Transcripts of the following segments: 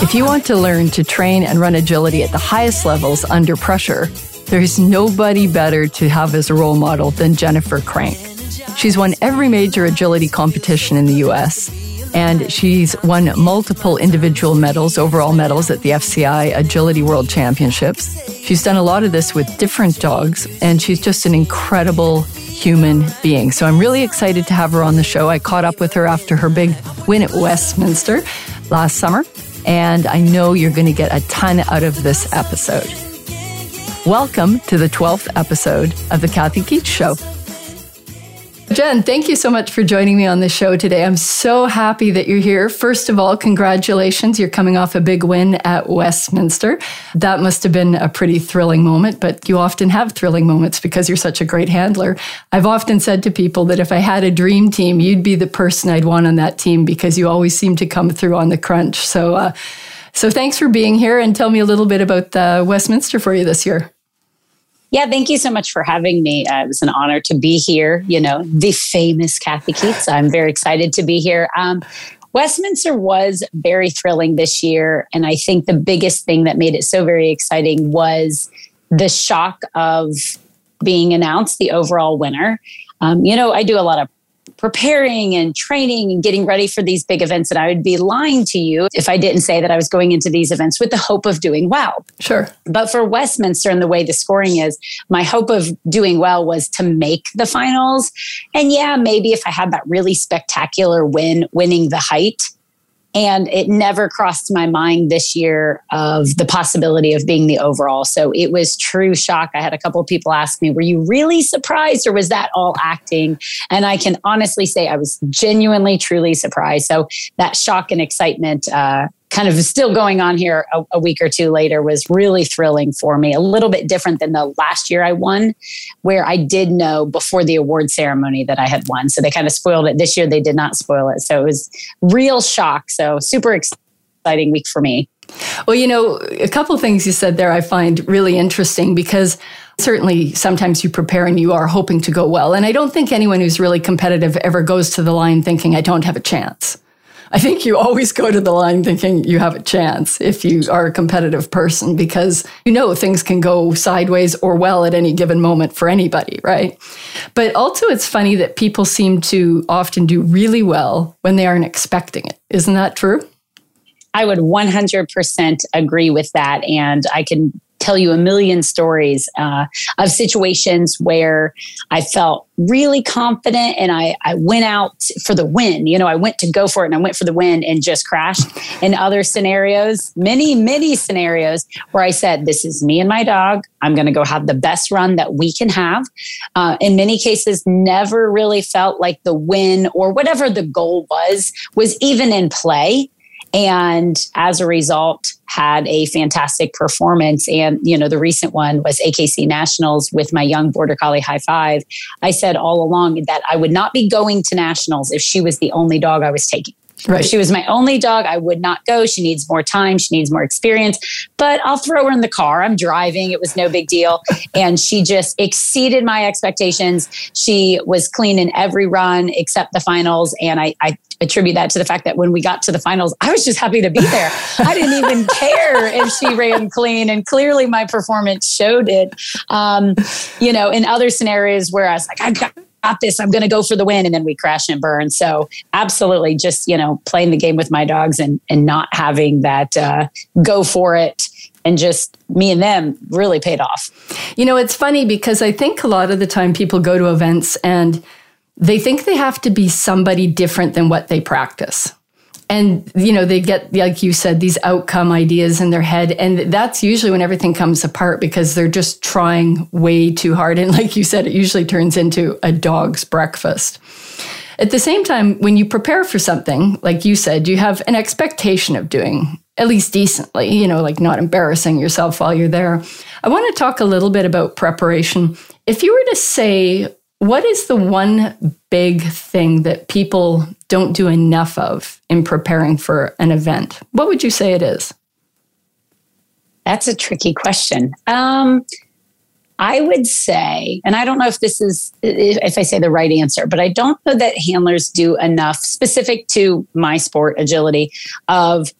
If you want to learn to train and run agility at the highest levels under pressure, there's nobody better to have as a role model than Jennifer Crank. She's won every major agility competition in the US, and she's won multiple individual medals, overall medals at the FCI Agility World Championships. She's done a lot of this with different dogs, and she's just an incredible human being. So I'm really excited to have her on the show. I caught up with her after her big win at Westminster last summer, and I know you're going to get a ton out of this episode. Welcome to the 12th episode of The Kathy Keats Show. Jen, thank you so much for joining me on the show today. I'm so happy that you're here. First of all, congratulations. You're coming off a big win at Westminster. That must have been a pretty thrilling moment, but you often have thrilling moments because you're such a great handler. I've often said to people that if I had a dream team, you'd be the person I'd want on that team because you always seem to come through on the crunch. So, uh, so thanks for being here and tell me a little bit about uh, Westminster for you this year. Yeah, thank you so much for having me. Uh, it was an honor to be here. You know, the famous Kathy Keats. I'm very excited to be here. Um, Westminster was very thrilling this year. And I think the biggest thing that made it so very exciting was the shock of being announced the overall winner. Um, you know, I do a lot of preparing and training and getting ready for these big events. And I would be lying to you if I didn't say that I was going into these events with the hope of doing well. Sure. But for Westminster and the way the scoring is, my hope of doing well was to make the finals. And yeah, maybe if I had that really spectacular win, winning the height, and it never crossed my mind this year of the possibility of being the overall. So it was true shock. I had a couple of people ask me, were you really surprised or was that all acting? And I can honestly say I was genuinely, truly surprised. So that shock and excitement uh, kind of still going on here a, a, week or two later was really thrilling for me. A little bit different than the last year I won, where I did know before the award ceremony that I had won. So they kind of spoiled it. This year they did not spoil it. So it was real shock. So super exciting week for me. Well, you know, a couple things you said there I find really interesting because certainly sometimes you prepare and you are hoping to go well. And I don't think anyone who's really competitive ever goes to the line thinking, I don't have a chance. I think you always go to the line thinking you have a chance if you are a competitive person because you know things can go sideways or well at any given moment for anybody, right? But also, it's funny that people seem to often do really well when they aren't expecting it. Isn't that true? I would 100% agree with that. And I can tell you a million stories uh, of situations where I felt really confident and I, I went out for the win. You know, I went to go for it and I went for the win and just crashed. In other scenarios, many, many scenarios where I said, This is me and my dog. I'm going to go have the best run that we can have. Uh, in many cases, never really felt like the win or whatever the goal was was even in play and as a result had a fantastic performance. And you know the recent one was akc nationals with my young border collie high five. I said all along that i would not be going to nationals if she was the only dog i was taking Right. If she was my only dog, I would not go. She needs more time. She needs more experience. But I'll throw her in the car. I'm driving. It was no big deal. And she just exceeded my expectations. She was clean in every run except the finals. And I, I attribute that to the fact that when we got to the finals, I was just happy to be there. I didn't even care if she ran clean, and clearly my performance showed it. Um, you know, in other scenarios where I was like, I got got this. I'm going to go for the win. And then we crash and burn. So absolutely just, you know, playing the game with my dogs and, and not having that uh, go for it and just me and them really paid off. You know, it's funny because I think a lot of the time people go to events and they think they have to be somebody different than what they practice. And, you know, they get, like you said, these outcome ideas in their head. And that's usually when everything comes apart because they're just trying way too hard. And like you said, it usually turns into a dog's breakfast. At the same time, when you prepare for something, like you said, you have an expectation of doing at least decently, you know, like not embarrassing yourself while you're there. I want to talk a little bit about preparation. If you were to say what is the one big thing that people don't do enough of in preparing for an event? What would you say it is? That's a tricky question. Um, I would say, and I don't know if this is, if I say the right answer, but I don't know that handlers do enough specific to my sport, agility, of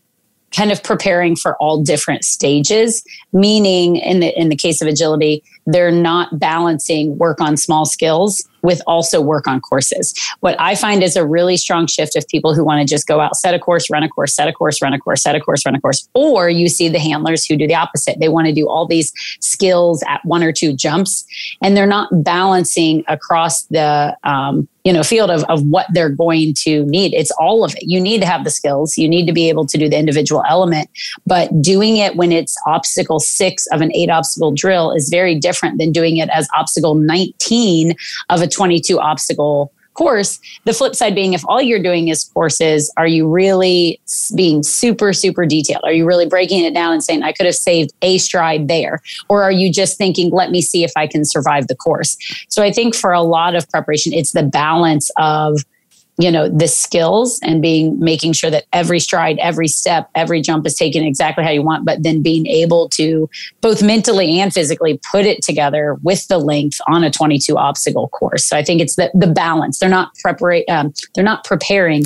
kind of preparing for all different stages meaning in the in the case of agility they're not balancing work on small skills with also work on courses. What I find is a really strong shift of people who want to just go out, set a course, run a course, set a course, run a course, set a course, run a course. Or you see the handlers who do the opposite. They want to do all these skills at one or two jumps, and they're not balancing across the um, you know field of, of what they're going to need it's all of it you need to have the skills you need to be able to do the individual element but doing it when it's obstacle six of an eight obstacle drill is very different than doing it as obstacle 19 of a 22 obstacle course. The flip side being if all you're doing is courses, are you really being super, super detailed? Are you really breaking it down and saying, I could have saved a stride there? Or are you just thinking, let me see if I can survive the course? So I think for a lot of preparation, it's the balance of you know the skills and being making sure that every stride every step every jump is taken exactly how you want but then being able to both mentally and physically put it together with the length on a 22 obstacle course so i think it's the, the balance they're not preparing um, they're not preparing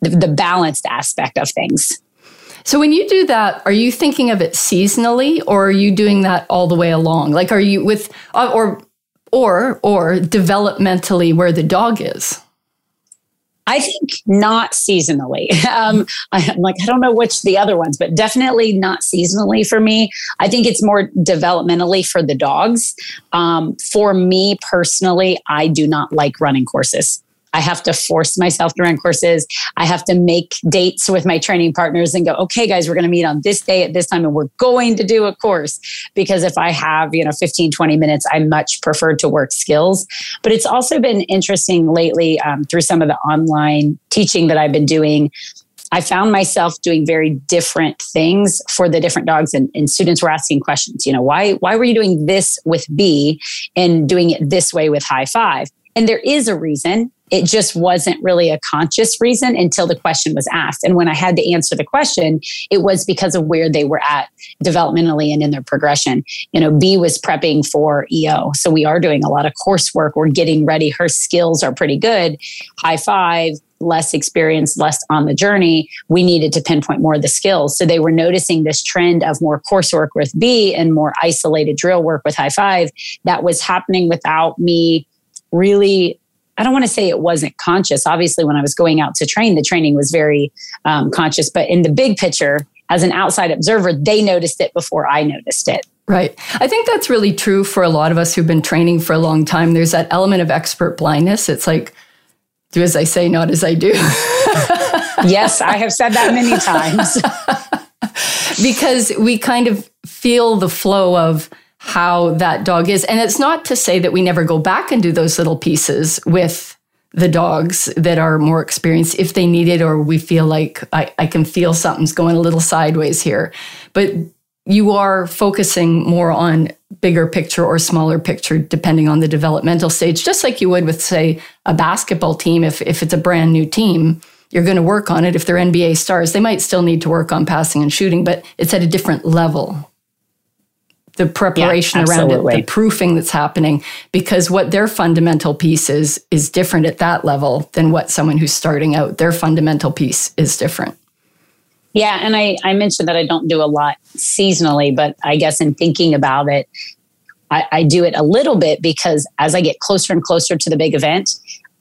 the, the balanced aspect of things so when you do that, are you thinking of it seasonally or are you doing that all the way along? Like are you with uh, or or or developmentally where the dog is? I think not seasonally. Um, I'm like, I don't know which the other ones, but definitely not seasonally for me. I think it's more developmentally for the dogs. Um, for me personally, I do not like running courses. I have to force myself to run courses. I have to make dates with my training partners and go, okay, guys, we're going to meet on this day at this time and we're going to do a course. Because if I have, you know, 15, 20 minutes, I much prefer to work skills. But it's also been interesting lately um, through some of the online teaching that I've been doing. I found myself doing very different things for the different dogs and, and, students were asking questions, you know, why, why were you doing this with B and doing it this way with high five? And there is a reason. It just wasn't really a conscious reason until the question was asked. And when I had to answer the question, it was because of where they were at developmentally and in their progression. You know, B was prepping for EO. So we are doing a lot of coursework. We're getting ready. Her skills are pretty good. High five, less experience, less on the journey, we needed to pinpoint more of the skills. So they were noticing this trend of more coursework with B and more isolated drill work with high five that was happening without me really I don't want to say it wasn't conscious. Obviously, when I was going out to train, the training was very um, conscious. But in the big picture, as an outside observer, they noticed it before I noticed it. Right. I think that's really true for a lot of us who've been training for a long time. There's that element of expert blindness. It's like, do as I say, not as I do. yes, I have said that many times. because we kind of feel the flow of, how that dog is. And it's not to say that we never go back and do those little pieces with the dogs that are more experienced if they need it or we feel like I, I can feel something's going a little sideways here. But you are focusing more on bigger picture or smaller picture depending on the developmental stage, just like you would with, say, a basketball team. If, if it's a brand new team, you're going to work on it. If they're NBA stars, they might still need to work on passing and shooting, but it's at a different level the preparation yeah, around it, the proofing that's happening, because what their fundamental piece is is different at that level than what someone who's starting out. Their fundamental piece is different. Yeah, and I, I mentioned that I don't do a lot seasonally, but I guess in thinking about it, I, I do it a little bit because as I get closer and closer to the big event,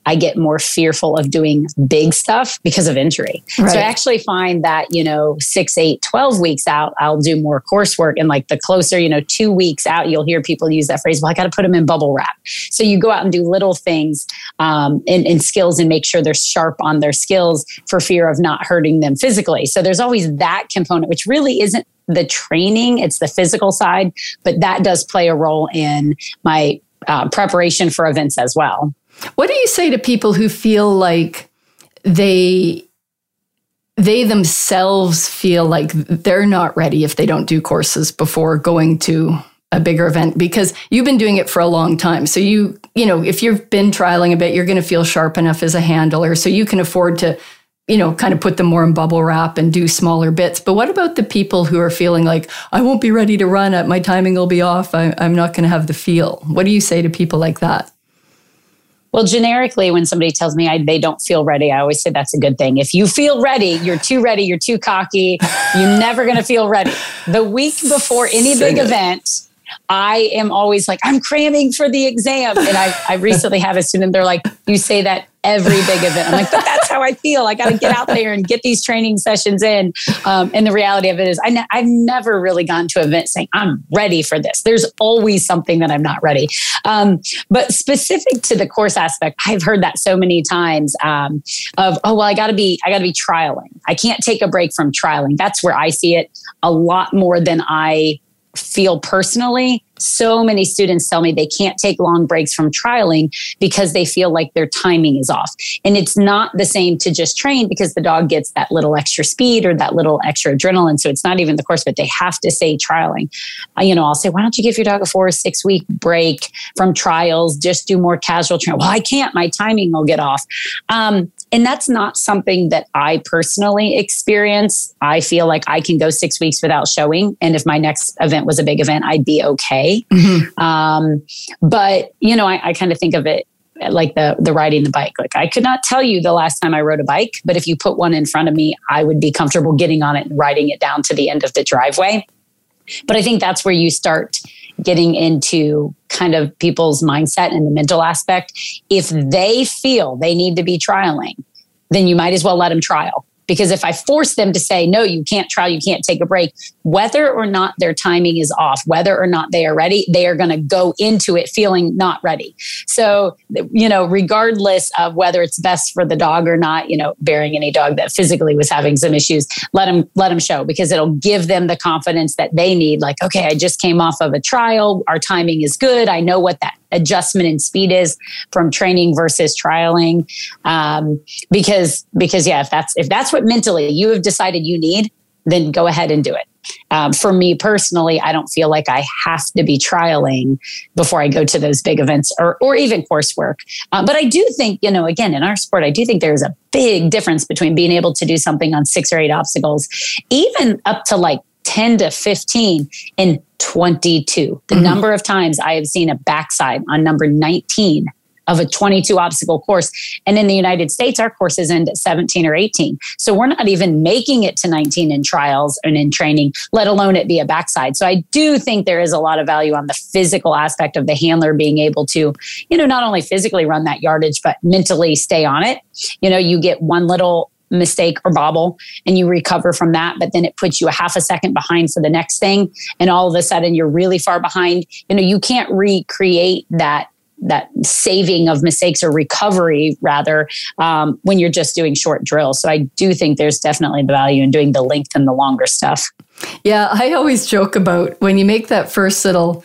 I get more fearful of doing big stuff because of injury. Right. So I actually find that, you know, six, eight, 12 weeks out, I'll do more coursework. And like the closer, you know, two weeks out, you'll hear people use that phrase, well, I got to put them in bubble wrap. So you go out and do little things um, in, in skills and make sure they're sharp on their skills for fear of not hurting them physically. So there's always that component, which really isn't the training, it's the physical side, but that does play a role in my uh, preparation for events as well. What do you say to people who feel like they they themselves feel like they're not ready if they don't do courses before going to a bigger event because you've been doing it for a long time. So you, you know, if you've been trialing a bit, you're going to feel sharp enough as a handler so you can afford to, you know, kind of put them more in bubble wrap and do smaller bits. But what about the people who are feeling like I won't be ready to run it, my timing will be off, I, I'm not going to have the feel. What do you say to people like that? Well, generically, when somebody tells me I, they don't feel ready, I always say that's a good thing. If you feel ready, you're too ready, you're too cocky, you're never going to feel ready. The week before any Sing big it. event, I am always like, I'm cramming for the exam. And I, I recently had a student, they're like, you say that every big event. I'm like, but that's how I feel. I got to get out there and get these training sessions in. Um, and the reality of it is, I ne- I've never really gone to an event saying, I'm ready for this. There's always something that I'm not ready. Um, but specific to the course aspect, I've heard that so many times um, of, oh, well, I got to be, I got to be trialing. I can't take a break from trialing. That's where I see it a lot more than I feel personally so many students tell me they can't take long breaks from trialing because they feel like their timing is off. And it's not the same to just train because the dog gets that little extra speed or that little extra adrenaline. So it's not even the course, but they have to say trialing. Uh, you know, I'll say, why don't you give your dog a four or six week break from trials? Just do more casual training. Well, I can't. My timing will get off. Um, and that's not something that I personally experience. I feel like I can go six weeks without showing. And if my next event was a big event, I'd be okay. Mm-hmm. Um, but you know, I, I kind of think of it like the the riding the bike. Like I could not tell you the last time I rode a bike, but if you put one in front of me, I would be comfortable getting on it and riding it down to the end of the driveway. But I think that's where you start getting into kind of people's mindset and the mental aspect. If they feel they need to be trialing, then you might as well let them trial because if I force them to say, no, you can't trial, you can't take a break, whether or not their timing is off, whether or not they are ready, they are going to go into it feeling not ready. So, you know, regardless of whether it's best for the dog or not, you know, bearing any dog that physically was having some issues, let them, let them show because it'll give them the confidence that they need. Like, okay, I just came off of a trial. Our timing is good. I know what that adjustment in speed is from training versus trialing. Um, because, because yeah, if that's, if that's what mentally you have decided you need, then go ahead and do it. Um, for me personally, I don't feel like I have to be trialing before I go to those big events or, or even coursework. Uh, but I do think, you know, again, in our sport, I do think there's a big difference between being able to do something on six or eight obstacles, even up to like 10 to 15 and 22. The mm-hmm. number of times I have seen a backside on number 19 of a 22 obstacle course. And in the United States, our courses end at 17 or 18. So we're not even making it to 19 in trials and in training, let alone it be a backside. So I do think there is a lot of value on the physical aspect of the handler being able to, you know, not only physically run that yardage, but mentally stay on it. You know, you get one little mistake or bobble and you recover from that but then it puts you a half a second behind for the next thing and all of a sudden you're really far behind you know you can't recreate that that saving of mistakes or recovery rather um, when you're just doing short drills. So i do think there's definitely the value in doing the length and the longer stuff. Yeah i always joke about when you make that first little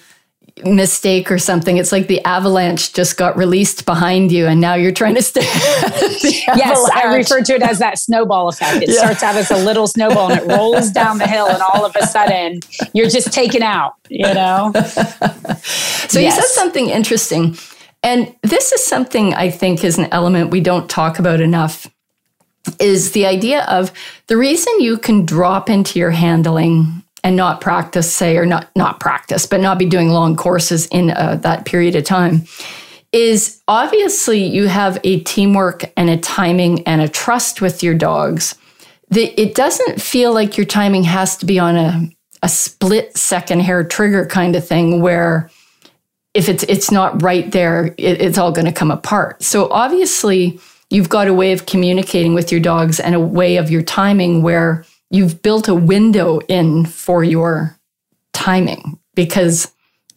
mistake or something. It's like the avalanche just got released behind you, and now you're trying to stay. yes, I refer to it as that snowball effect. It yeah. starts out as a little snowball and it rolls down the hill, and all of a sudden you're just taken out. You know. so yes. you said something interesting, and this is something I think is an element we don't talk about enough. Is the idea of the reason you can drop into your handling and not practice, say, or not not practice, but not be doing long courses in uh, that period of time, is obviously you have a teamwork and a timing and a trust with your dogs. The, it doesn't feel like your timing has to be on a, a split second hair trigger kind of thing where if it's it's not right there, it, it's all going to come apart. So obviously, you've got a way of communicating with your dogs and a way of your timing where you've built a window in for your timing because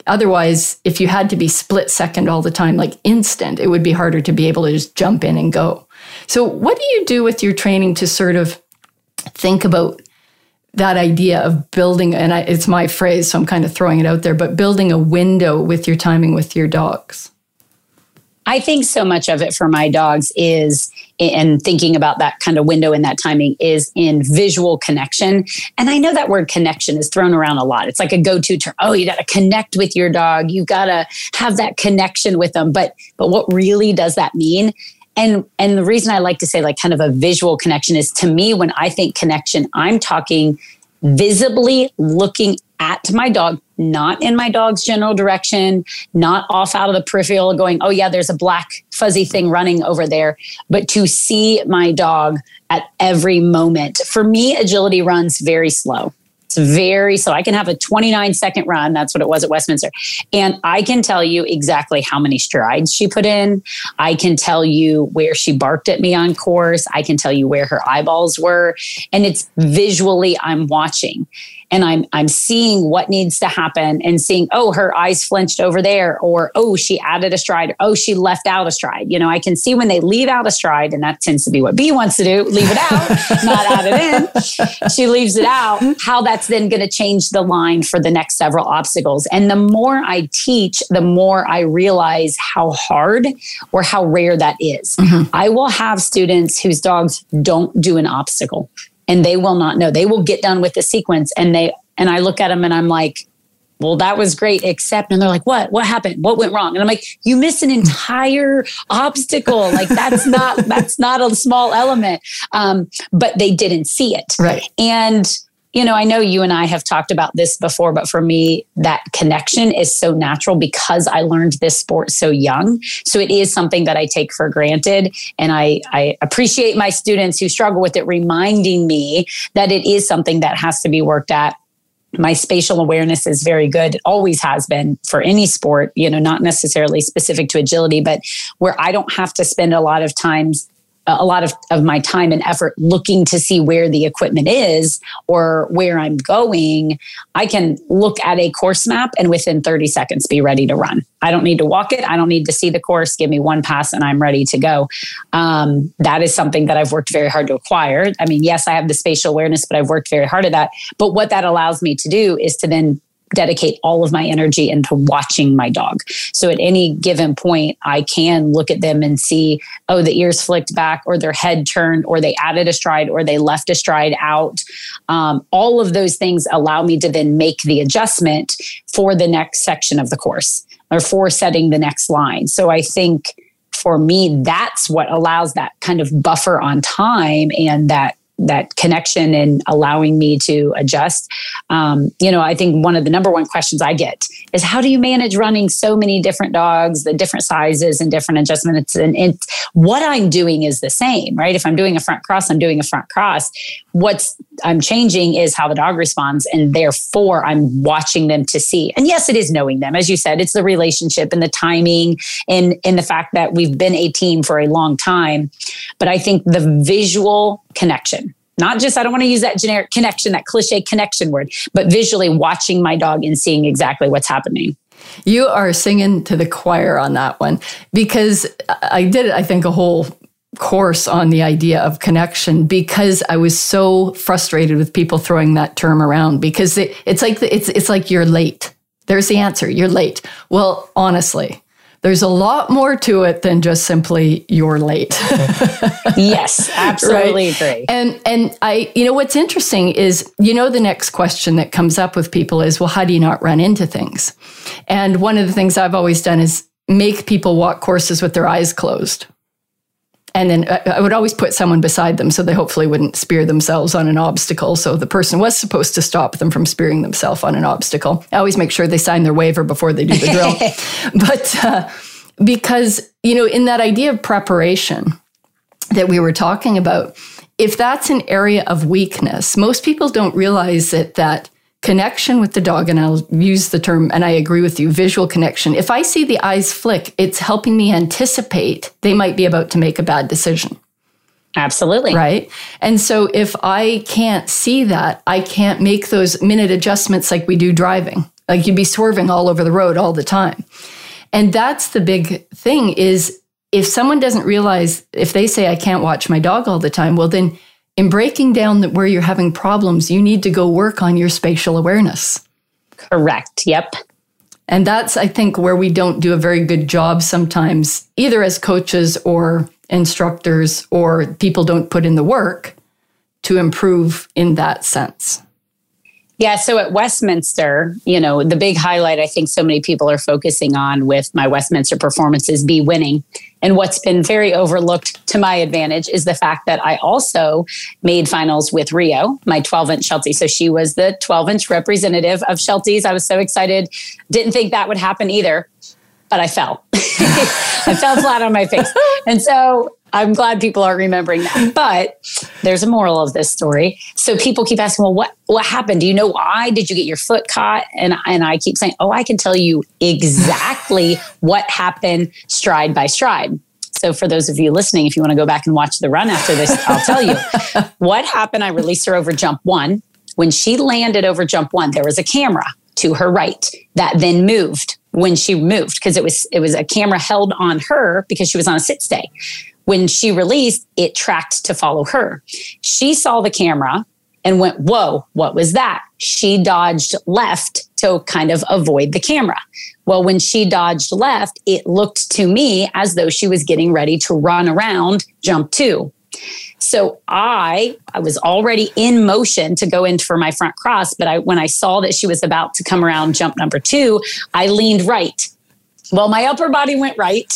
otherwise if you had to be split second all the time like instant it would be harder to be able to just jump in and go. So what do you do with your training to sort of think about that idea of building and I, it's my phrase so i'm kind of throwing it out there but building a window with your timing with your dogs I think so much of it for my dogs is and thinking about that kind of window and that timing is in visual connection. And I know that word connection is thrown around a lot. It's like a go-to term. Oh, you got to connect with your dog. You've got to have that connection with them. But but what really does that mean? And and the reason I like to say like kind of a visual connection is to me when I think connection, I'm talking visibly looking at my dog, not in my dog's general direction, not off out of the peripheral going, oh, yeah, there's a black fuzzy thing running over there, but to see my dog at every moment. For me, agility runs very slow. It's very so I can have a 29 second run. That's what it was at Westminster. And I can tell you exactly how many strides she put in. I can tell you where she barked at me on course. I can tell you where her eyeballs were. And it's visually I'm watching and I'm I'm seeing what needs to happen and seeing oh her eyes flinched over there or oh she added a stride or oh she left out a stride. You know I can see when they leave out a stride and that tends to be what B wants to do leave it out not add it in. She leaves it out. How that's then going to change the line for the next several obstacles. And the more I teach the more I realize how hard or how rare that is. Mm-hmm. I will have students whose dogs don't do an obstacle and they will not know. They will get done with the sequence and they and I look at them and I'm like, well, that was great, except, and they're like, what? What happened? What went wrong? And I'm like, you missed an entire obstacle. Like that's not, that's not a small element. Um, but they didn't see it. Right. And you know, I know you and I have talked about this before, but for me, that connection is so natural because I learned this sport so young. So it is something that I take for granted. And I, I appreciate my students who struggle with it reminding me that it is something that has to be worked at my spatial awareness is very good it always has been for any sport you know not necessarily specific to agility but where i don't have to spend a lot of times a lot of, of my time and effort looking to see where the equipment is or where I'm going, I can look at a course map and within 30 seconds be ready to run. I don't need to walk it. I don't need to see the course. Give me one pass and I'm ready to go. Um, that is something that I've worked very hard to acquire. I mean, yes, I have the spatial awareness, but I've worked very hard at that. But what that allows me to do is to then dedicate all of my energy into watching my dog. So at any given point, I can look at them and see, oh, the ears flicked back, or their head turned, or they added a stride, or they left a stride out. Um, all of those things allow me to then make the adjustment for the next section of the course or for setting the next line. So I think for me, that's what allows that kind of buffer on time and that that connection and allowing me to adjust. Um, you know, I think one of the number one questions I get is how do you manage running so many different dogs, the different sizes and different adjustments? And, and what I'm doing is the same, right? If I'm doing a front cross, I'm doing a front cross. What's I'm changing is how the dog responds, and therefore I'm watching them to see. And yes, it is knowing them, as you said, it's the relationship and the timing and and the fact that we've been a team for a long time. But I think the visual connection. Not just i don't want to use that generic connection that cliche connection word but visually watching my dog and seeing exactly what's happening. You are singing to the choir on that one because i did i think a whole course on the idea of connection because i was so frustrated with people throwing that term around because it, it's like it's it's like you're late. There's the answer you're late. Well honestly there's a lot more to it than just simply you're late. yes, absolutely right? agree. And and I you know what's interesting is you know the next question that comes up with people is well how do you not run into things? And one of the things I've always done is make people walk courses with their eyes closed and then I would always put someone beside them so they hopefully wouldn't spear themselves on an obstacle. So the person was supposed to stop them from spearing themselves on an obstacle. I always make sure they sign their waiver before they do the drill. but uh, because, you know, in that idea of preparation that we were talking about, if that's an area of weakness, most people don't realize that that connection with the dog, and I'll use the term, and I agree with you, visual connection. If I see the eyes flick, it's helping me anticipate they might be about to make a bad decision. Absolutely. Right. And so if I can't see that, I can't make those minute adjustments like we do driving. Like you'd be swerving all over the road all the time. And that's the big thing is if someone doesn't realize if they say I can't watch my dog all the time, well then in breaking down that where you're having problems, you need to go work on your spatial awareness. Correct. Yep. And that's, I think, where we don't do a very good job sometimes, either as coaches or instructors, or people don't put in the work to improve in that sense. Yeah, so at Westminster, you know, the big highlight I think so many people are focusing on with my Westminster performance is B winning. And what's been very overlooked to my advantage is the fact that I also made finals with Rio, my 12 inch Sheltie. So she was the 12 inch representative of Shelties. I was so excited. Didn't think that would happen either, but I fell. I fell flat on my face. And so I'm glad people are remembering that. But there's a moral of this story. So people keep asking, well, what what happened? Do you know why? Did you get your foot caught? And and I keep saying, oh, I can tell you exactly what happened stride by stride. So for those of you listening, if you want to go back and watch the run after this, I'll tell you what happened. I released her over jump one. When she landed over jump one, there was a camera to her right that then moved when she moved because it was it was a camera held on her because she was on a sit stay when she released, it tracked to follow her. She saw the camera and went, Whoa, what was that? She dodged left to kind of avoid the camera. Well, when she dodged left, it looked to me as though she was getting ready to run around jump two. So I I was already in motion to go in for my front cross, but I when I saw that she was about to come around jump number 2, I leaned right well, my upper body went right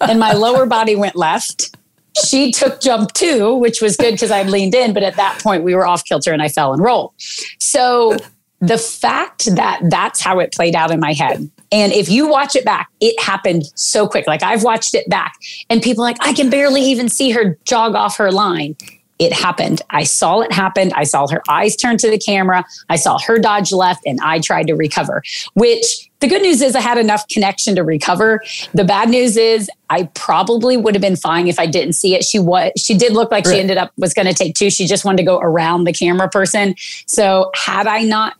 and my lower body went left. She took jump two, which was good because I leaned in, but at that point we were off kilter and I fell and rolled. So the fact that that's how it played out in my head. And if you watch it back, it happened so quick. Like I've watched it back and people like, I can barely even see her jog off her line it happened. I saw it happen. I saw her eyes turn to the camera. I saw her dodge left and I tried to recover, which the good news is I had enough connection to recover. The bad news is I probably would have been fine if I didn't see it. She was she did look like right. she ended up was going to take two. She just wanted to go around the camera person. So had I not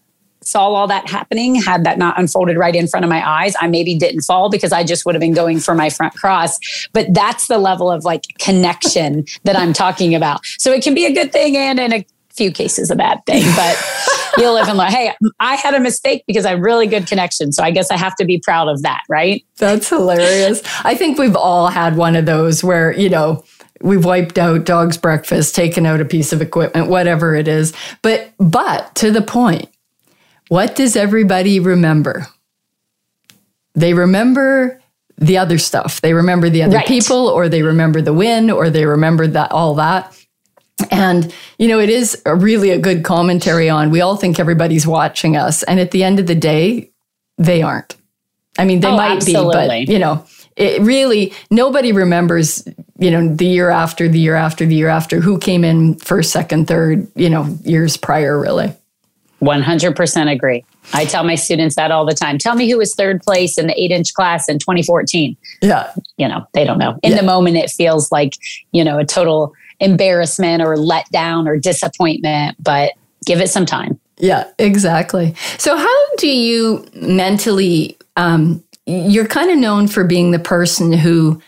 saw all that happening, had that not unfolded right in front of my eyes, I maybe didn't fall because I just would have been going for my front cross. But that's the level of like connection that I'm talking about. So it can be a good thing and in a few cases a bad thing, but you'll live and learn. Hey, I had a mistake because I have really good connection. So I guess I have to be proud of that, right? That's hilarious. I think we've all had one of those where, you know, we've wiped out dog's breakfast, taken out a piece of equipment, whatever it is. But but to the point, what does everybody remember? They remember the other stuff. They remember the other right. people, or they remember the win, or they remember that all that. And, you know, it is a really a good commentary on we all think everybody's watching us. And at the end of the day, they aren't. I mean, they oh, might absolutely. be, but, you know, it really, nobody remembers, you know, the year after, the year after, the year after, who came in first, second, third, you know, years prior, really. 100% agree. I tell my students that all the time. Tell me who was third place in the eight inch class in 2014. Yeah. You know, they don't know. In yeah. the moment, it feels like, you know, a total embarrassment or letdown or disappointment, but give it some time. Yeah, exactly. So, how do you mentally, um, you're kind of known for being the person who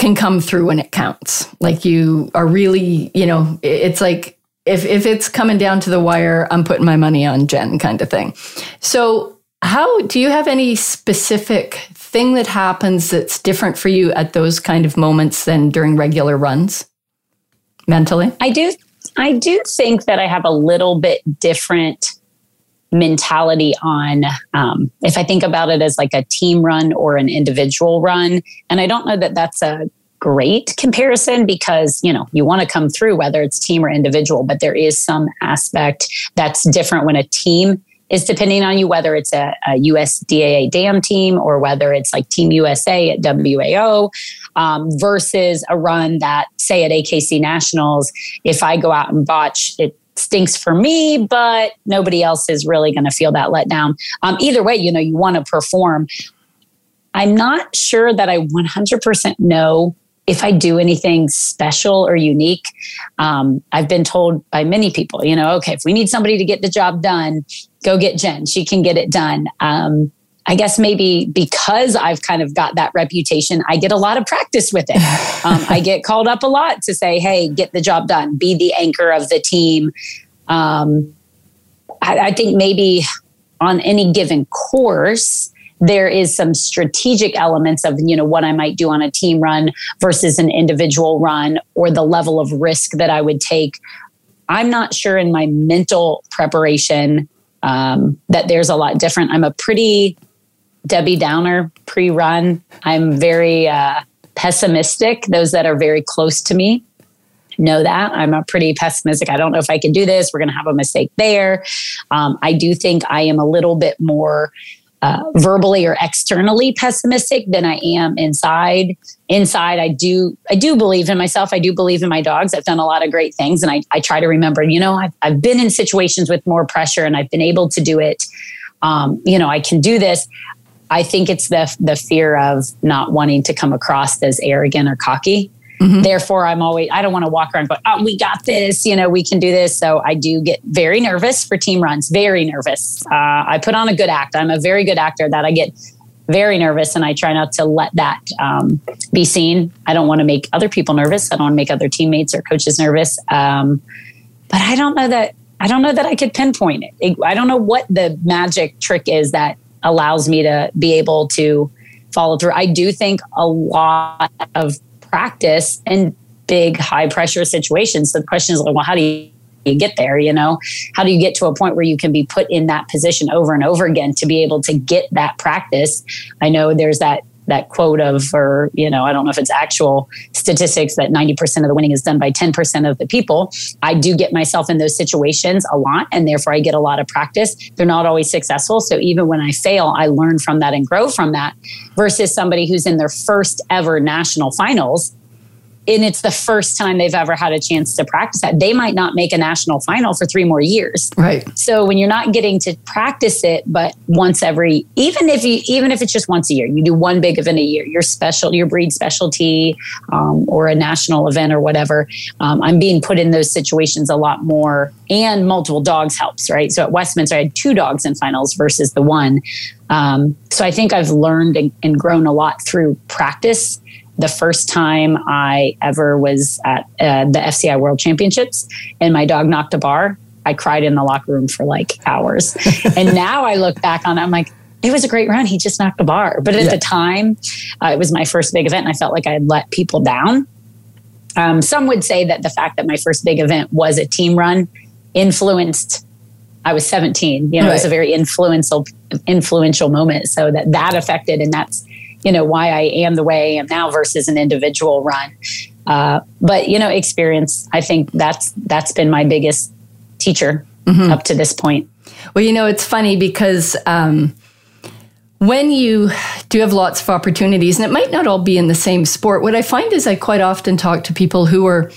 can come through when it counts. Like you are really, you know, it's like if if it's coming down to the wire, I'm putting my money on Jen kind of thing. So, how do you have any specific thing that happens that's different for you at those kind of moments than during regular runs mentally? I do I do think that I have a little bit different mentality on um, if I think about it as like a team run or an individual run. And I don't know that that's a great comparison because you know you want to come through whether it's team or individual but there is some aspect that's different when a team is depending on you whether it's a, a usdaa dam team or whether it's like team usa at wao um, versus a run that say at akc nationals if i go out and botch it stinks for me, but nobody else is really going to feel that letdown. Um, either way, you know, you want to perform. I'm not sure that I 100% know if I do anything special or unique, um, I've been told by many people, you know, okay, if we need somebody to get the job done, go get Jen. She can get it done. Um, I guess maybe because I've kind of got that reputation, I get a lot of practice with it. Um, I get called up a lot to say, hey, get the job done, be the anchor of the team. Um, I, I think maybe on any given course, there is some strategic elements of you know what I might do on a team run versus an individual run or the level of risk that I would take. I'm not sure in my mental preparation um, that there's a lot different. I'm a pretty Debbie Downer pre run. I'm very uh, pessimistic. Those that are very close to me know that. I'm a pretty pessimistic. I don't know if I can do this. We're going to have a mistake there. Um, I do think I am a little bit more uh, verbally or externally pessimistic than I am inside. Inside, I do I do believe in myself. I do believe in my dogs. I've done a lot of great things, and I, I try to remember. You know, I've, I've been in situations with more pressure, and I've been able to do it. Um, you know, I can do this. I think it's the the fear of not wanting to come across as arrogant or cocky. Mm-hmm. Therefore, I'm always, I don't want to walk around going, oh, we got this, you know, we can do this. So I do get very nervous for team runs, very nervous. Uh, I put on a good act. I'm a very good actor that I get very nervous and I try not to let that um, be seen. I don't want to make other people nervous. I don't want to make other teammates or coaches nervous. Um, but I don't know that, I don't know that I could pinpoint it. I don't know what the magic trick is that allows me to be able to follow through. I do think a lot of practice in big high pressure situations. So the question is like, well, how do you you get there you know how do you get to a point where you can be put in that position over and over again to be able to get that practice i know there's that that quote of or you know i don't know if it's actual statistics that 90% of the winning is done by 10% of the people. I do get myself in those situations a lot and therefore i get a lot of practice. They're not always successful. So even when i fail i learn from that and grow from that versus somebody who's in their first ever national finals and it's the first time they've ever had a chance to practice that. They might not make a national final for three more years. Right. So when you're not getting to practice it, but once every, even if you, even if it's just once a year, you do one big event a year, your special, your breed specialty, um, or a national event or whatever. Um, I'm being put in those situations a lot more, and multiple dogs helps, right? So at Westminster, I had two dogs in finals versus the one. Um, so I think I've learned and, and grown a lot through practice the first time I ever was at uh, the FCI World Championships and my dog knocked a bar, I cried in the locker room for like hours. and now I look back on it, I'm like, it was a great run. He just knocked a bar. But at yeah. the time, uh, it was my first big event and I felt like I had let people down. Um, some would say that the fact that my first big event was a team run influenced I was 17. You know, right. it was a very influential influential moment. So that that affected, and that's you know why I am the way I am now versus an individual run. Uh, but you know, experience. I think that's that's been my biggest teacher mm-hmm. up to this point. Well, you know, it's funny because um, when you do have lots of opportunities, and it might not all be in the same sport. What I find is I quite often talk to people who are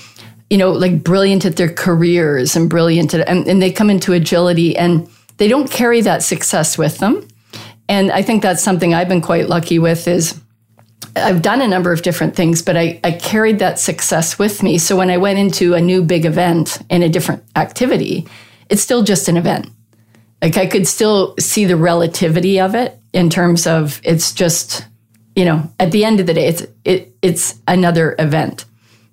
you know, like brilliant at their careers and brilliant at, and, and they come into agility and they don't carry that success with them. And I think that's something I've been quite lucky with is I've done a number of different things, but I, I carried that success with me. So when I went into a new big event in a different activity, it's still just an event. Like I could still see the relativity of it in terms of it's just, you know, at the end of the day, it's it it's another event.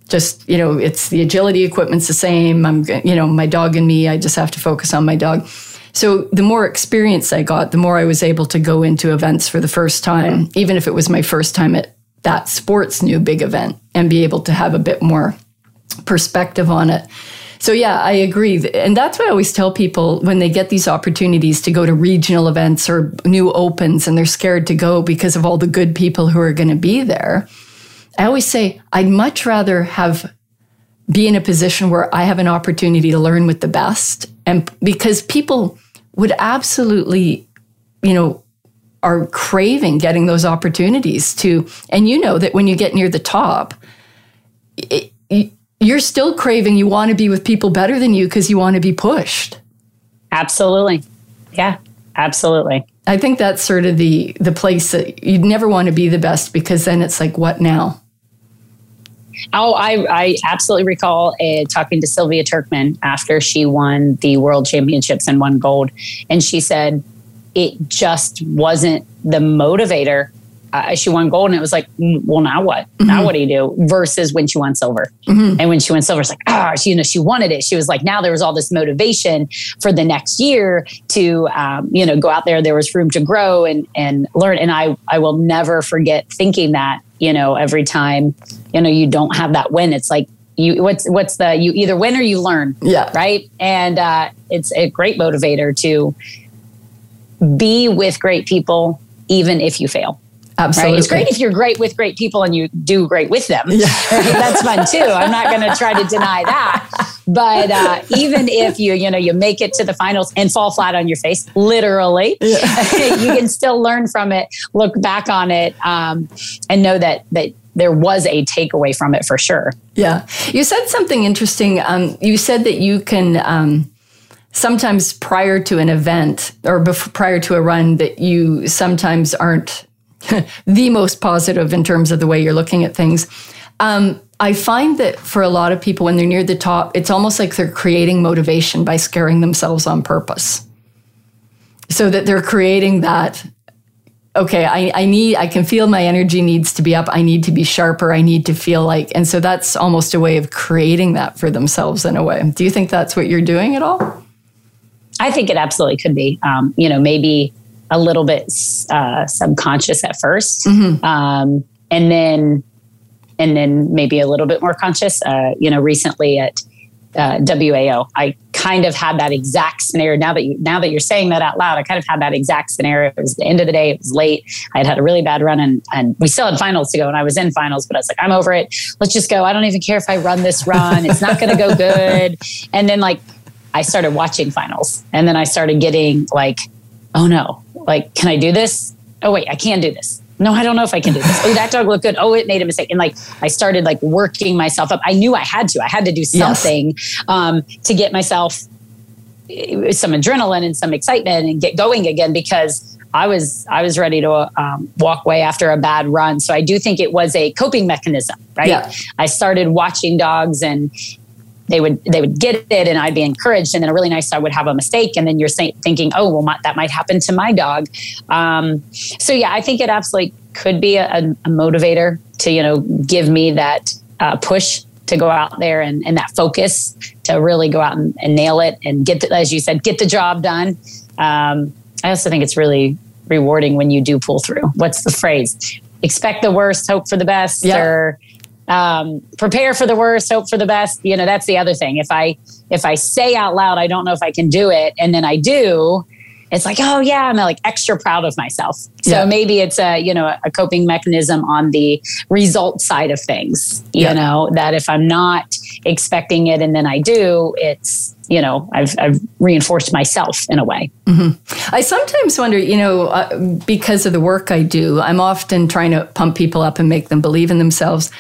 Just, you know, it's the agility equipment's the same. I'm you know, my dog and me, I just have to focus on my dog. So the more experience I got, the more I was able to go into events for the first time, even if it was my first time at that sports new big event and be able to have a bit more perspective on it. So yeah, I agree. And that's what I always tell people when they get these opportunities to go to regional events or new opens and they're scared to go because of all the good people who are going to be there. I always say I'd much rather have be in a position where I have an opportunity to learn with the best. And because people would absolutely, you know, are craving getting those opportunities to, and you know that when you get near the top, it, you're still craving, you want to be with people better than you because you want to be pushed. Absolutely. Yeah, absolutely. I think that's sort of the the place that you'd never want to be the best because then it's like, what now? Oh, I, I absolutely recall uh, talking to Silvia Trkman after she won the world championships and won gold. And she said it just wasn't the motivator. Uh, she won gold and it was like, mm, well, now what? Mm-hmm. Now what do you do? Versus when she won silver. Mm-hmm. And when she won silver, it's like, ah, she, you know, she wanted it. She was like, now there was all this motivation for the next year to, um, you know, go out there. There was room to grow and, and learn. And I, I will never forget thinking that you know, every time, you know, you don't have that win, it's like you what's what's the you either win or you learn. Yeah. Right. And uh, it's a great motivator to be with great people, even if you fail. Absolutely. Right? It's great if you're great with great people and you do great with them. Yeah. Right? That's fun too. I'm not going to try to deny that. But uh, even if you, you know, you make it to the finals and fall flat on your face, literally, yeah. you can still learn from it, look back on it, um, and know that that there was a takeaway from it for sure. Yeah, you said something interesting. Um, you said that you can. Um, sometimes prior to an event or before, prior to a run that you sometimes aren't the most positive in terms of the way you're looking at things. Um, I find that for a lot of people, when they're near the top, it's almost like they're creating motivation by scaring themselves on purpose. So that they're creating that, okay, I, I need, I can feel my energy needs to be up. I need to be sharper. I need to feel like, and so that's almost a way of creating that for themselves in a way. Do you think that's what you're doing at all? I think it absolutely could be. Um, you know, maybe a little bit uh, subconscious at 1st mm-hmm. um, and then and then maybe a little bit more conscious. Uh, you know, recently at uh, WAO, I kind of had that exact scenario. Now that you now that you're saying that out loud, I kind of had that exact scenario. It was the end of the day. It was late. I had had a really bad run, and and we still had finals to go, and I was in finals. But I was like, I'm over it. Let's just go. I don't even care if I run this run. It's not going to go good. And then like I started watching finals, and then I started getting like, oh no, like, can I do this? Oh, wait, I can do this. No, I don't know if I can do this. Oh, that dog looked good. Oh, it made a mistake. And like, I started like working myself up. I knew I had to. I had to do something yes. um, to get myself eh, some adrenaline and some excitement and get going again because I was I was ready to um, walk away after a bad run. So I do think it was a coping mechanism, right? Yeah. I started watching dogs and they would they would get it and I'd be encouraged. And then a really nice dog would have a mistake and then you're say, thinking oh well my, that might happen to my dog. Um, so yeah I think it absolutely could be a, a, motivator to you know give me that uh, push to go out there and, and that focus to really go out and, and nail it and get the, as you said get the job done. Um, I also think it's really rewarding when you do pull through. What's the phrase? Expect the worst hope for the best yeah. or um, prepare for the worst, hope for the best. You know, that's the other thing. If I if I say out loud, I don't know if I can do it, and then I do, it's like, oh yeah, I'm like extra proud of myself. So yeah. maybe it's a you know a coping mechanism on the result side of things. You yeah. know that if I'm not expecting it and then I do, it's you know I've, I've reinforced myself in a way. Mm-hmm. I sometimes wonder, you know, uh, because of the work I do, I'm often trying to pump people up and make them believe in themselves.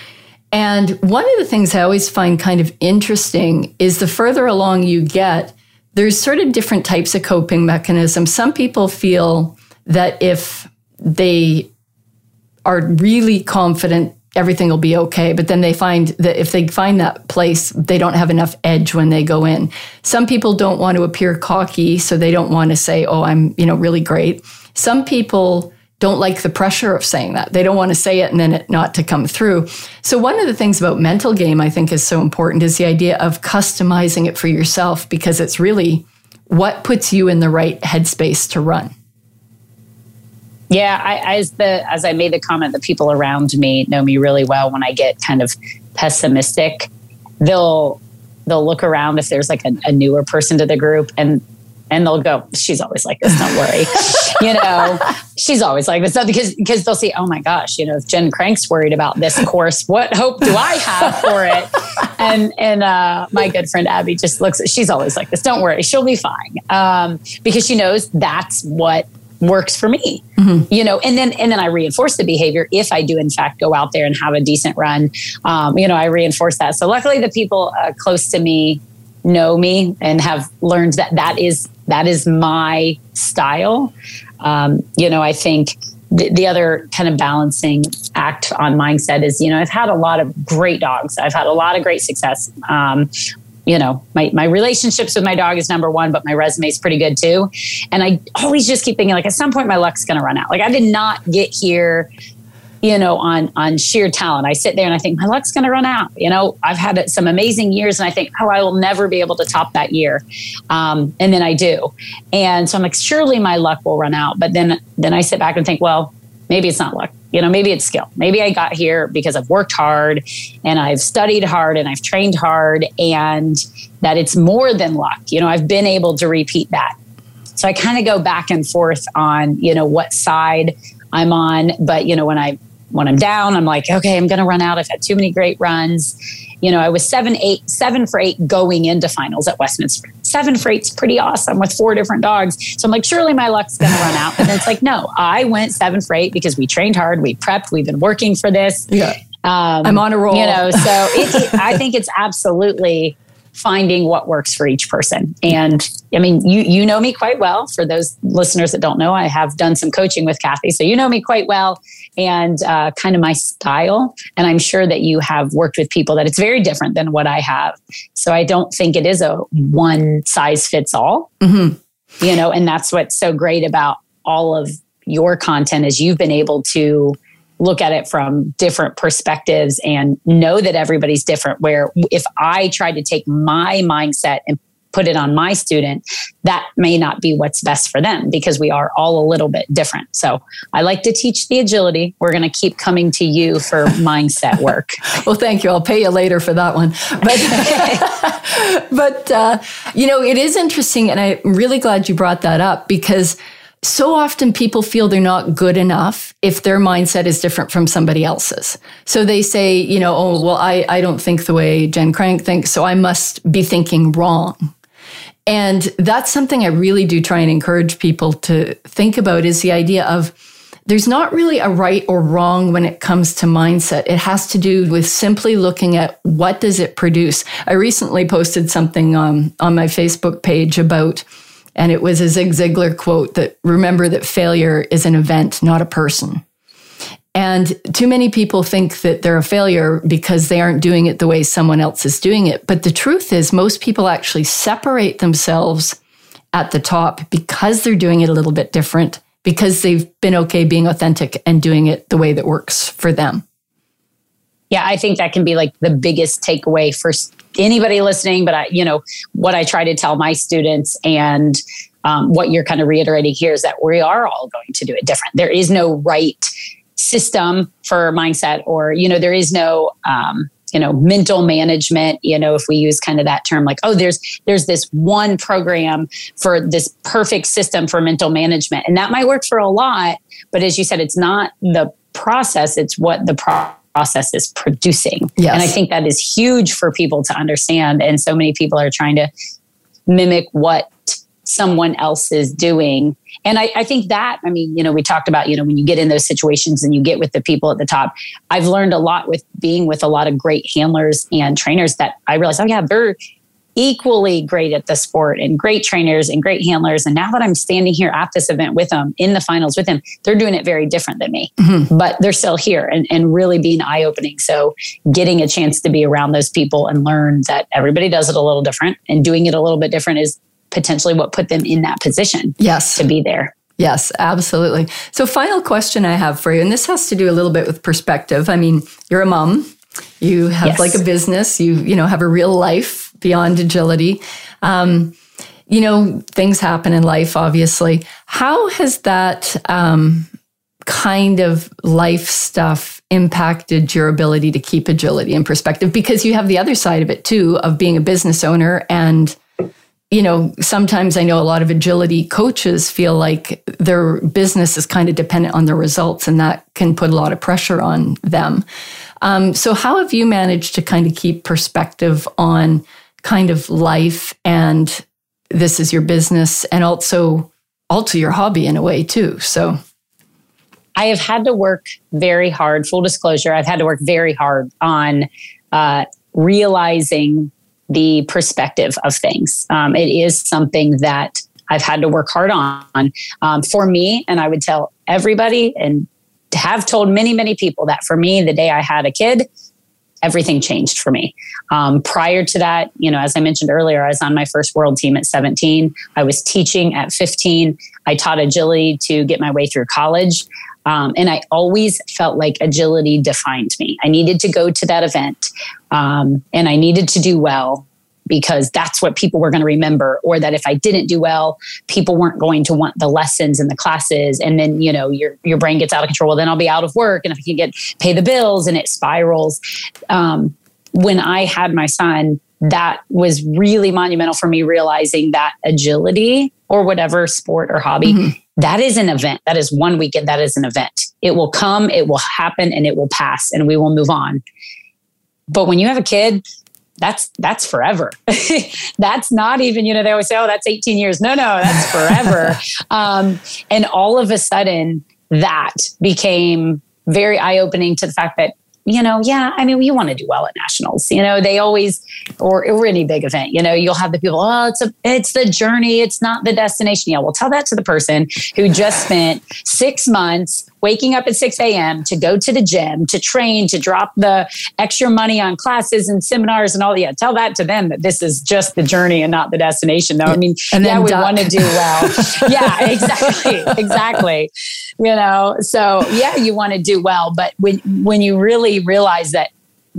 And one of the things I always find kind of interesting is the further along you get, there's sort of different types of coping mechanisms. Some people feel that if they are really confident, everything will be okay. But then they find that if they find that place, they don't have enough edge when they go in. Some people don't want to appear cocky, so they don't want to say, oh, I'm, you know, really great. Some people don't like the pressure of saying that. They don't want to say it and then it not to come through. So, one of the things about mental game I think is so important is the idea of customizing it for yourself because it's really what puts you in the right headspace to run. Yeah, I, as the as I made the comment, the people around me know me really well. When I get kind of pessimistic, they'll they'll look around if there's like a, a newer person to the group and and they'll go, she's always like this. Don't worry. you know, she's always like this because, because they'll see, oh my gosh, you know, if Jen Crank's worried about this course, what hope do I have for it? And, and, uh, my good friend Abby just looks at, she's always like this. Don't worry. She'll be fine. Um, because she knows that's what works for me mm-hmm. you know and then and then i reinforce the behavior if i do in fact go out there and have a decent run um, you know i reinforce that so luckily the people uh, close to me know me and have learned that that is that is my style. Um, you know, I think the, the, other kind of balancing act on mindset is, you know, I've had a lot of great dogs. I've had a lot of great success. Um, you know, my, my relationships with my dog is number one, but my resume is pretty good too. And I always just keep thinking like at some point my luck's going to run out. Like I did not get here you know, on on sheer talent. I sit there and I think my luck's going to run out. You know, I've had some amazing years, and I think, oh, I will never be able to top that year. Um, and then I do, and so I'm like, surely my luck will run out. But then then I sit back and think, well, maybe it's not luck. You know, maybe it's skill. Maybe I got here because I've worked hard and I've studied hard and I've trained hard and that it's more than luck. You know, I've been able to repeat that. So I kind of go back and forth on, you know, what side I'm on. But, you know, when I when I'm down, I'm like, okay, I'm going to run out. I've had too many great runs. You know, I was seven, eight, seven for eight going into finals at Westminster. Seven for eight's pretty awesome with four different dogs. So I'm like, surely my luck's going to run out. And it's like, no, I went seven for eight because we trained hard, we prepped, we've been working for this. Yeah. Um, I'm on a roll. You know, so it, it, I think it's absolutely finding what works for each person. And I mean, you you know me quite well. For those listeners that don't know, I have done some coaching with Kathy, so you know me quite well and uh, kind of my style. And I'm sure that you have worked with people that it's very different than what I have. So I don't think it is a one size fits all. Mm-hmm. You know, and that's what's so great about all of your content is you've been able to look at it from different perspectives and know that everybody's different. Where if I try to take my mindset and put it on my student, that may not be what's best for them because we are all a little bit different. So I like to teach the agility. We're going to keep coming to you for mindset work. well, thank you. I'll pay you later for that one. But, but uh, you know, it is interesting. And I'm really glad you brought that up because so often people feel they're not good enough if their mindset is different from somebody else's. So they say, you know, oh, well, I, I don't think the way Jen Crank thinks, so I must be thinking wrong. And that's something I really do try and encourage people to think about is the idea of there's not really a right or wrong when it comes to mindset. It has to do with simply looking at what does it produce. I recently posted something um, on my Facebook page about and it was a Zig Ziglar quote that remember that failure is an event, not a person. And too many people think that they're a failure because they aren't doing it the way someone else is doing it. But the truth is, most people actually separate themselves at the top because they're doing it a little bit different, because they've been okay being authentic and doing it the way that works for them. Yeah, I think that can be like the biggest takeaway for anybody listening, but I, you know, what I try to tell my students and um, what you're kind of reiterating here is that we are all going to do it different. There is no right system for mindset, or you know, there is no um, you know mental management. You know, if we use kind of that term, like oh, there's there's this one program for this perfect system for mental management, and that might work for a lot. But as you said, it's not the process; it's what the process process is producing. Yes. And I think that is huge for people to understand. And so many people are trying to mimic what someone else is doing. And I, I, think that, I mean, you know, we talked about, you know, when you get in those situations and you get with the people at the top, I've learned a lot with being with a lot of great handlers and trainers that I realized, oh, yeah, they're equally great at the sport and great trainers and great handlers. And now that I'm standing here at this event with them in the finals with them, they're doing it very different than me, mm-hmm. but they're still here and, and really being eye opening. So getting a chance to be around those people and learn that everybody does it a little different and doing it a little bit different is potentially what put them in that position. Yes. To be there. Yes, absolutely. So, final question I have for you, and this has to do a little bit with perspective. I mean, you're a mom, you have yes. like a business, you you know have a real life beyond agility. Um, you know, things happen in life, obviously. How has that um, kind of life stuff impacted your ability to keep agility in perspective? Because you have the other side of it too, of being a business owner. And, you know, sometimes I know a lot of agility coaches feel like their business is kind of dependent on their results, and that can put a lot of pressure on them. Um, so, how have you managed to kind of keep perspective on? Kind of life and this is your business and also also your hobby in a way too. So I have had to work very hard. Full disclosure, I've had to work very hard on uh, realizing the perspective of things. Um, it is something that I've had to work hard on um, for me, and I would tell everybody and have told many, many people that for me, the day I had a kid, everything changed for me. Um, prior to that, you know, as I mentioned earlier, I was on my first world team at 17. I was teaching at 15. I taught agility to get my way through college. Um, and I always felt like agility defined me. I needed to go to that event um, and I needed to do well because that's what people were going to remember or that if I didn't do well, people weren't going to want the lessons and the classes and then, you know, your your brain gets out of control. Well, then I'll be out of work and if I can get pay the bills and it spirals. Um, when I had my son, that was really monumental for me realizing that agility or whatever sport or hobby mm-hmm. that is an event that is one weekend that is an event it will come it will happen and it will pass and we will move on but when you have a kid that's that's forever that's not even you know they always say oh that's 18 years no no that's forever um, and all of a sudden that became very eye-opening to the fact that you know, yeah, I mean, you want to do well at nationals. You know, they always, or, or any big event, you know, you'll have the people, oh, it's a, it's the journey, it's not the destination. Yeah, well, tell that to the person who just spent six months waking up at 6 a.m. to go to the gym, to train, to drop the extra money on classes and seminars and all. Yeah, tell that to them that this is just the journey and not the destination. No, I mean, and yeah, we want to do well. yeah, exactly, exactly. You know, so yeah, you want to do well, but when when you really realize that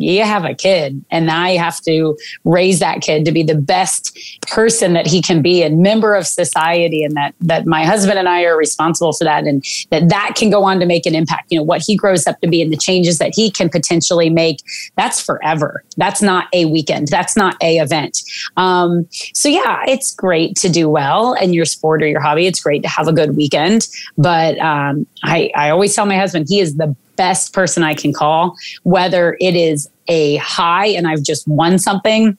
you have a kid and now you have to raise that kid to be the best person that he can be and member of society and that that my husband and I are responsible for that and that that can go on to make an impact. You know what he grows up to be and the changes that he can potentially make that's forever. That's not a weekend. That's not a event. Um, so yeah it's great to do well in your sport or your hobby. It's great to have a good weekend. But um, I, I always tell my husband he is the best person I can call, whether it is a high and I've just won something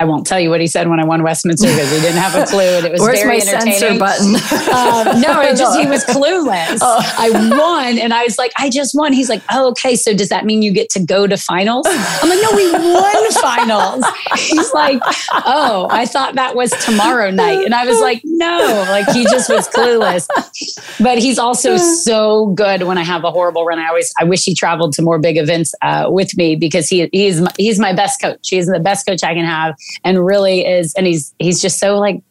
I won't tell you what he said when I won Westminster because he didn't have a clue, and it was Where's very my entertaining. Button? um, no, it just he was clueless. Oh. I won, and I was like, I just won. He's like, Oh, okay. So does that mean you get to go to finals? I'm like, No, we won finals. He's like, Oh, I thought that was tomorrow night, and I was like, No, like he just was clueless. But he's also so good when I have a horrible run. I always I wish he traveled to more big events uh, with me because he he's he's my best coach. He's the best coach I can have and really is and he's he's just so like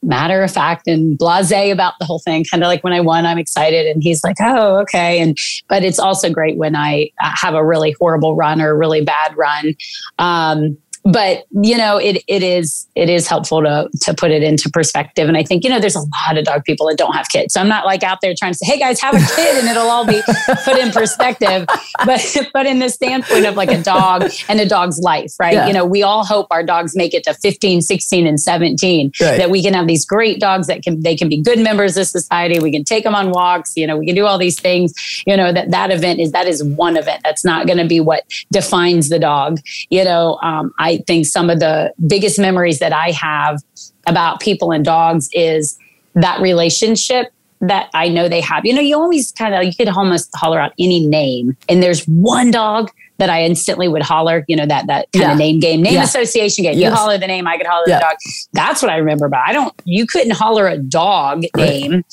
matter of fact and blasé about the whole thing kind of like when i won i'm excited and he's like oh okay. And but it's also great when i have a really horrible run or a really bad run. Um, but you know it it is it is helpful to to put it into perspective. And i think you know there's a lot of dog people that don't have kids. So i'm not like out there trying to say hey guys have a kid and it'll all be put in perspective. But but in the standpoint of like a dog and a dog's life right? Yeah. you know we all hope our dogs make it to 15 16 and 17 right. that we can have these great dogs that can they can be good members of society. We can take them on walks. You know we can do all these things. You know that that event is that is one event. That's not going to be what defines the dog. You know um, i Think some of the biggest memories that I have about people and dogs is that relationship that I know they have. You know, you always kind of you could almost holler out any name, and there's one dog that I instantly would holler. You know that that kind yeah. of name game, name yeah. association game. Yes. You holler the name, I could holler yeah. the dog. That's what I remember. But I don't. You couldn't holler a dog right. name,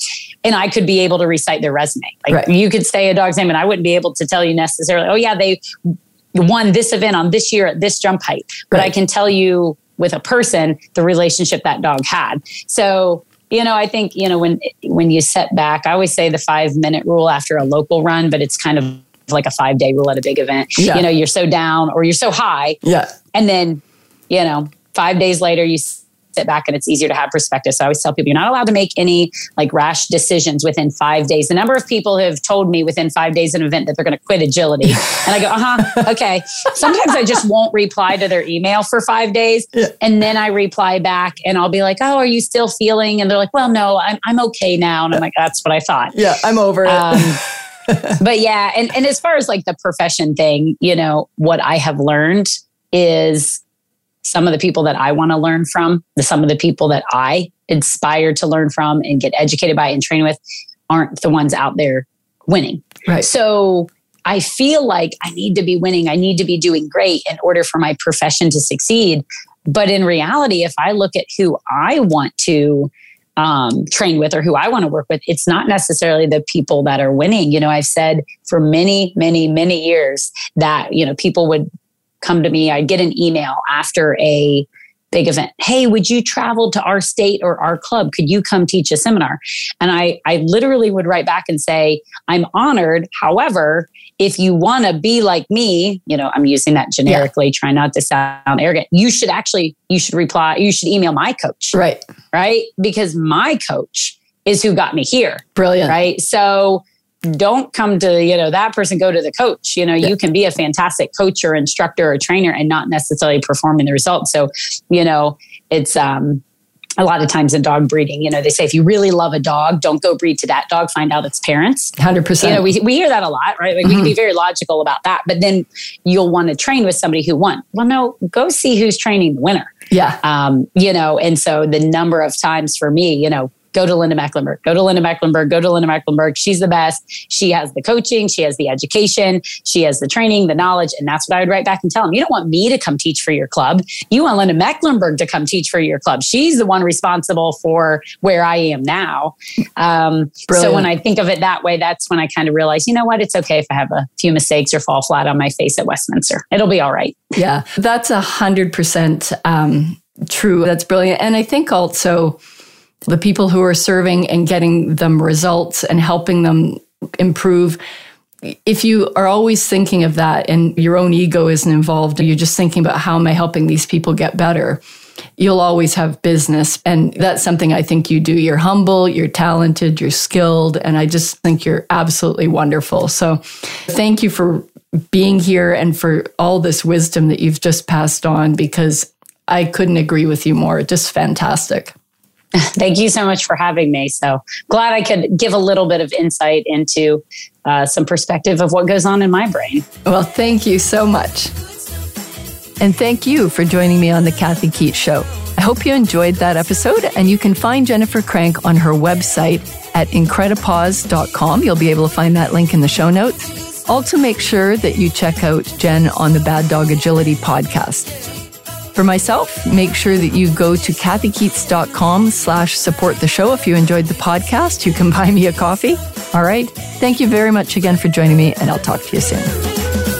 and I could be able to recite their resume. Like right. you could say a dog's name, and I wouldn't be able to tell you necessarily. Oh yeah, they won this event on this year at this jump height. But right. I can tell you with a person the relationship that dog had. So you know, I think you know when when you set back, I always say the five minute rule after a local run, but it's kind of like a five day rule at a big event. Yeah. You know, you're so down or you're so high. Yeah. And then, you know, five days later, you sit back and it's easier to have perspective. So I always tell people you're not allowed to make any like rash decisions within five days. The number of people have told me within five days an event that they're going to quit agility. And I go, uh huh, okay. Sometimes I just won't reply to their email for five days. And then I reply back and I'll be like, oh, are you still feeling? And they're like, well, no, I'm, I'm okay now. And I'm like, that's what I thought. Yeah, I'm over it. Um, but yeah, and, and as far as like the profession thing, you know, what I have learned is some of the people that I want to learn from, the, some of the people that I inspire to learn from and get educated by and train with aren't the ones out there winning. Right. So I feel like I need to be winning. I need to be doing great in order for my profession to succeed. But in reality, if I look at who I want to um, train with or who I want to work with, it's not necessarily the people that are winning. You know, I've said for many, many, many years that, you know, people would come to me. I'd get an email after a big event. Hey, would you travel to our state or our club? Could you come teach a seminar? And I, I literally would write back and say, I'm honored. However, if you want to be like me, you know, I'm using that generically, yeah. trying not to sound arrogant. You should actually, you should reply, you should email my coach. Right. Right. Because my coach is who got me here. Brilliant. Right. So don't come to you know that person go to the coach you know yeah. you can be a fantastic coach or instructor or trainer and not necessarily performing the results so you know it's um a lot of times in dog breeding, you know, they say if you really love a dog, don't go breed to that dog, find out its parents. 100%. You know, we, we hear that a lot, right? Like mm-hmm. we can be mm-hmm. very logical about that, but then you'll want to train with somebody who won. Well, no, go see who's training the winner. Yeah. Um, you know, and so the number of times for me, you know, go to Linda Mecklenburg, go to Linda Mecklenburg, go to Linda Mecklenburg. She's the best. She has the coaching, she has the education, she has the training, the knowledge. And that's what I would write back and tell them. You don't want me to come teach for your club. You want Linda Mecklenburg to come teach for your club. She's the one responsible for where I am now. Um, so when I think of it that way, that's when I kind of realize, you know what? It's okay if I have a few mistakes or fall flat on my face at Westminster. It'll be all right. Yeah, that's a hundred percent um, true. That's brilliant. And I think also, the people who are serving and getting them results and helping them improve. If you are always thinking of that and your own ego isn't involved, you're just thinking about how am I helping these people get better, you'll always have business. And that's something I think you do. You're humble, you're talented, you're skilled, and I just think you're absolutely wonderful. So thank you for being here and for all this wisdom that you've just passed on because I couldn't agree with you more. Just fantastic. Thank you so much for having me. So glad I could give a little bit of insight into uh, some perspective of what goes on in my brain. Well, thank you so much. And thank you for joining me on the Kathy Keats Show. I hope you enjoyed that episode, and you can find Jennifer Crank on her website at incredipaws.com. You'll be able to find that link in the show notes. Also, make sure that you check out Jen on the Bad Dog Agility podcast. For myself, make sure that you go to kathykeats.com slash support the show. If you enjoyed the podcast, you can buy me a coffee. All right. Thank you very much again for joining me, and I'll talk to you soon.